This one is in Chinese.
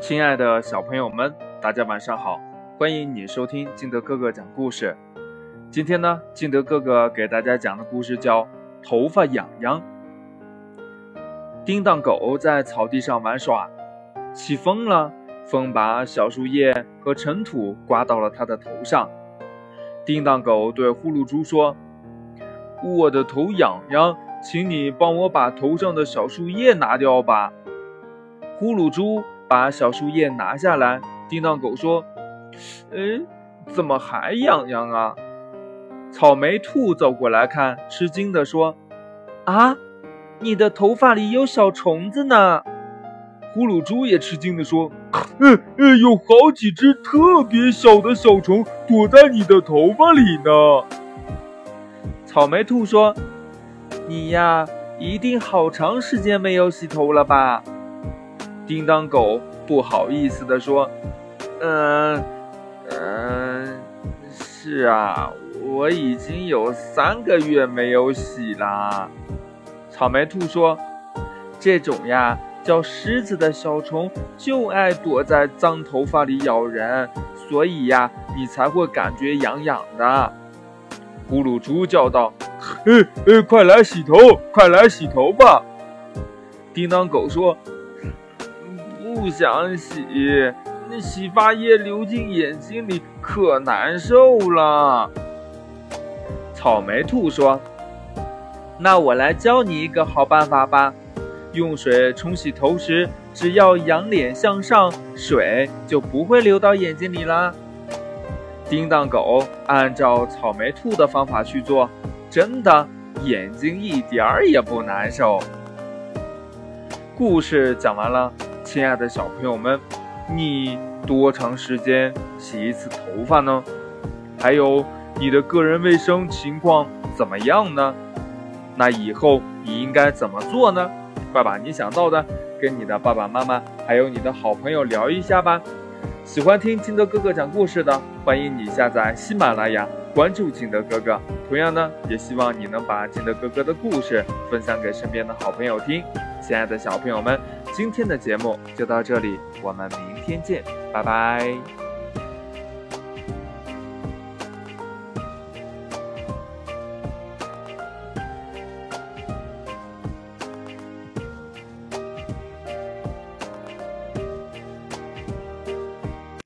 亲爱的小朋友们，大家晚上好！欢迎你收听金德哥哥讲故事。今天呢，金德哥哥给大家讲的故事叫《头发痒痒》。叮当狗在草地上玩耍，起风了，风把小树叶和尘土刮到了它的头上。叮当狗对呼噜猪说：“我的头痒痒，请你帮我把头上的小树叶拿掉吧。”呼噜猪把小树叶拿下来。叮当狗说：“哎，怎么还痒痒啊？”草莓兔走过来看，吃惊地说：“啊，你的头发里有小虫子呢！”呼噜猪也吃惊地说：“呃呃，有好几只特别小的小虫躲在你的头发里呢。”草莓兔说：“你呀，一定好长时间没有洗头了吧？”叮当狗不好意思地说：“嗯嗯，是啊，我已经有三个月没有洗啦。”草莓兔说：“这种呀。”叫虱子的小虫就爱躲在脏头发里咬人，所以呀，你才会感觉痒痒的。咕噜猪叫道：“嘿，快来洗头，快来洗头吧！”叮当狗说：“不想洗，那洗发液流进眼睛里可难受了。”草莓兔说：“那我来教你一个好办法吧。”用水冲洗头时，只要仰脸向上，水就不会流到眼睛里啦。叮当狗按照草莓兔的方法去做，真的眼睛一点儿也不难受。故事讲完了，亲爱的小朋友们，你多长时间洗一次头发呢？还有你的个人卫生情况怎么样呢？那以后你应该怎么做呢？快把你想到的跟你的爸爸妈妈还有你的好朋友聊一下吧。喜欢听金德哥哥讲故事的，欢迎你下载喜马拉雅，关注金德哥哥。同样呢，也希望你能把金德哥哥的故事分享给身边的好朋友听。亲爱的小朋友们，今天的节目就到这里，我们明天见，拜拜。